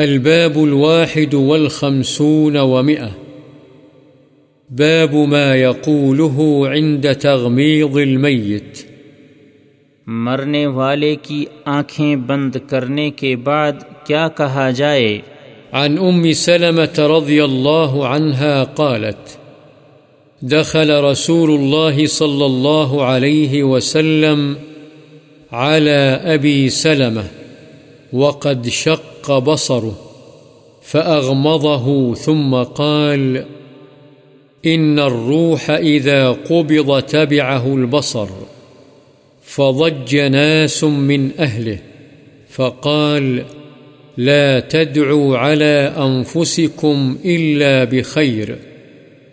الباب الواحد والخمسون ومئة. باب ما يقوله عند تغميض الميت. مرنے والے کی آنکھیں بند کرنے کے بعد کیا کہا جائے؟ عن أم سلمة رضي الله عنها قالت دخل رسول الله صلى الله عليه وسلم على أبي سلمة. وقد شق بصره فأغمضه ثم قال، إن الروح إذا قبض تبعه البصر، فضج ناس من أهله، فقال، لا تدعوا على أنفسكم إلا بخير،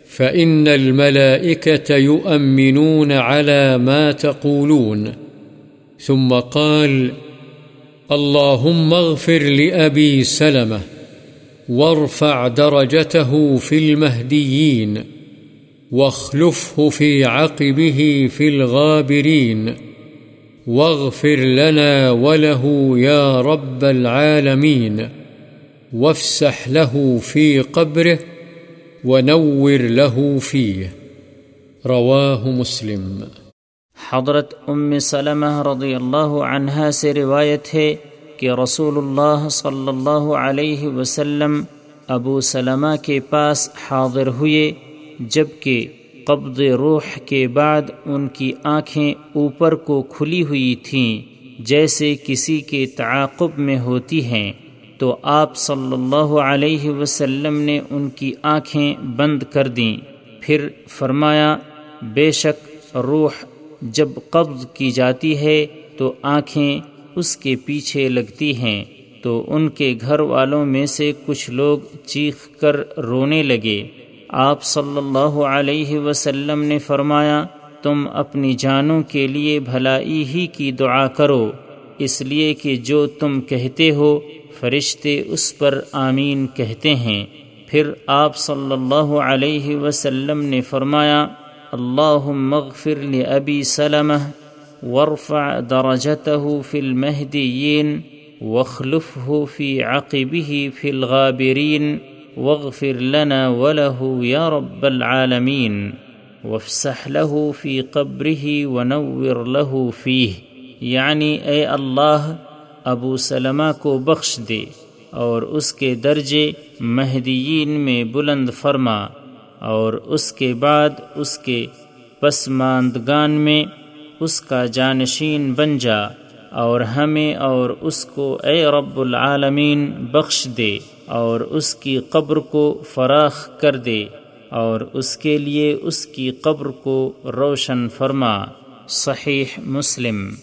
فإن الملائكة يؤمنون على ما تقولون، ثم قال اللهم اغفر لأبي سلمة وارفع درجته في المهديين واخلفه في عقبه في الغابرين واغفر لنا وله يا رب العالمين وافسح له في قبره ونور له فيه. رواه مسلم. حضرت ام سلمہ رضی اللہ عنہا سے روایت ہے کہ رسول اللہ صلی اللہ علیہ وسلم ابو سلمہ کے پاس حاضر ہوئے، جبکہ قبض روح کے بعد ان کی آنکھیں اوپر کو کھلی ہوئی تھیں، جیسے کسی کے تعاقب میں ہوتی ہیں۔ تو آپ صلی اللہ علیہ وسلم نے ان کی آنکھیں بند کر دیں۔ پھر فرمایا، بے شک روح جب قبض کی جاتی ہے تو آنکھیں اس کے پیچھے لگتی ہیں، تو ان کے گھر والوں میں سے کچھ لوگ چیخ کر رونے لگے۔ آپ صلی اللہ علیہ وسلم نے فرمایا، تم اپنی جانوں کے لیے بھلائی ہی کی دعا کرو۔ اس لیے کہ جو تم کہتے ہو، فرشتے اس پر آمین کہتے ہیں۔ پھر آپ صلی اللہ علیہ وسلم نے فرمایا اللهم اغفر لأبي سلمة وارفع درجته في المهديين واخلفه في عقبه في الغابرين واغفر لنا وله يا رب العالمين وافسح له في قبره ونور له فيه. یعنی اے اللہ، ابو سلمہ کو بخش دے اور اس کے درجے مہدیین میں بلند فرما۔ اور اس کے بعد اس کے پسماندگان میں اس کا جانشین بن جا اور ہمیں اور اس کو اے رب العالمین بخش دے اور اس کی قبر کو فراخ کر دے اور اس کے لیے اس کی قبر کو روشن فرما۔ صحیح مسلم۔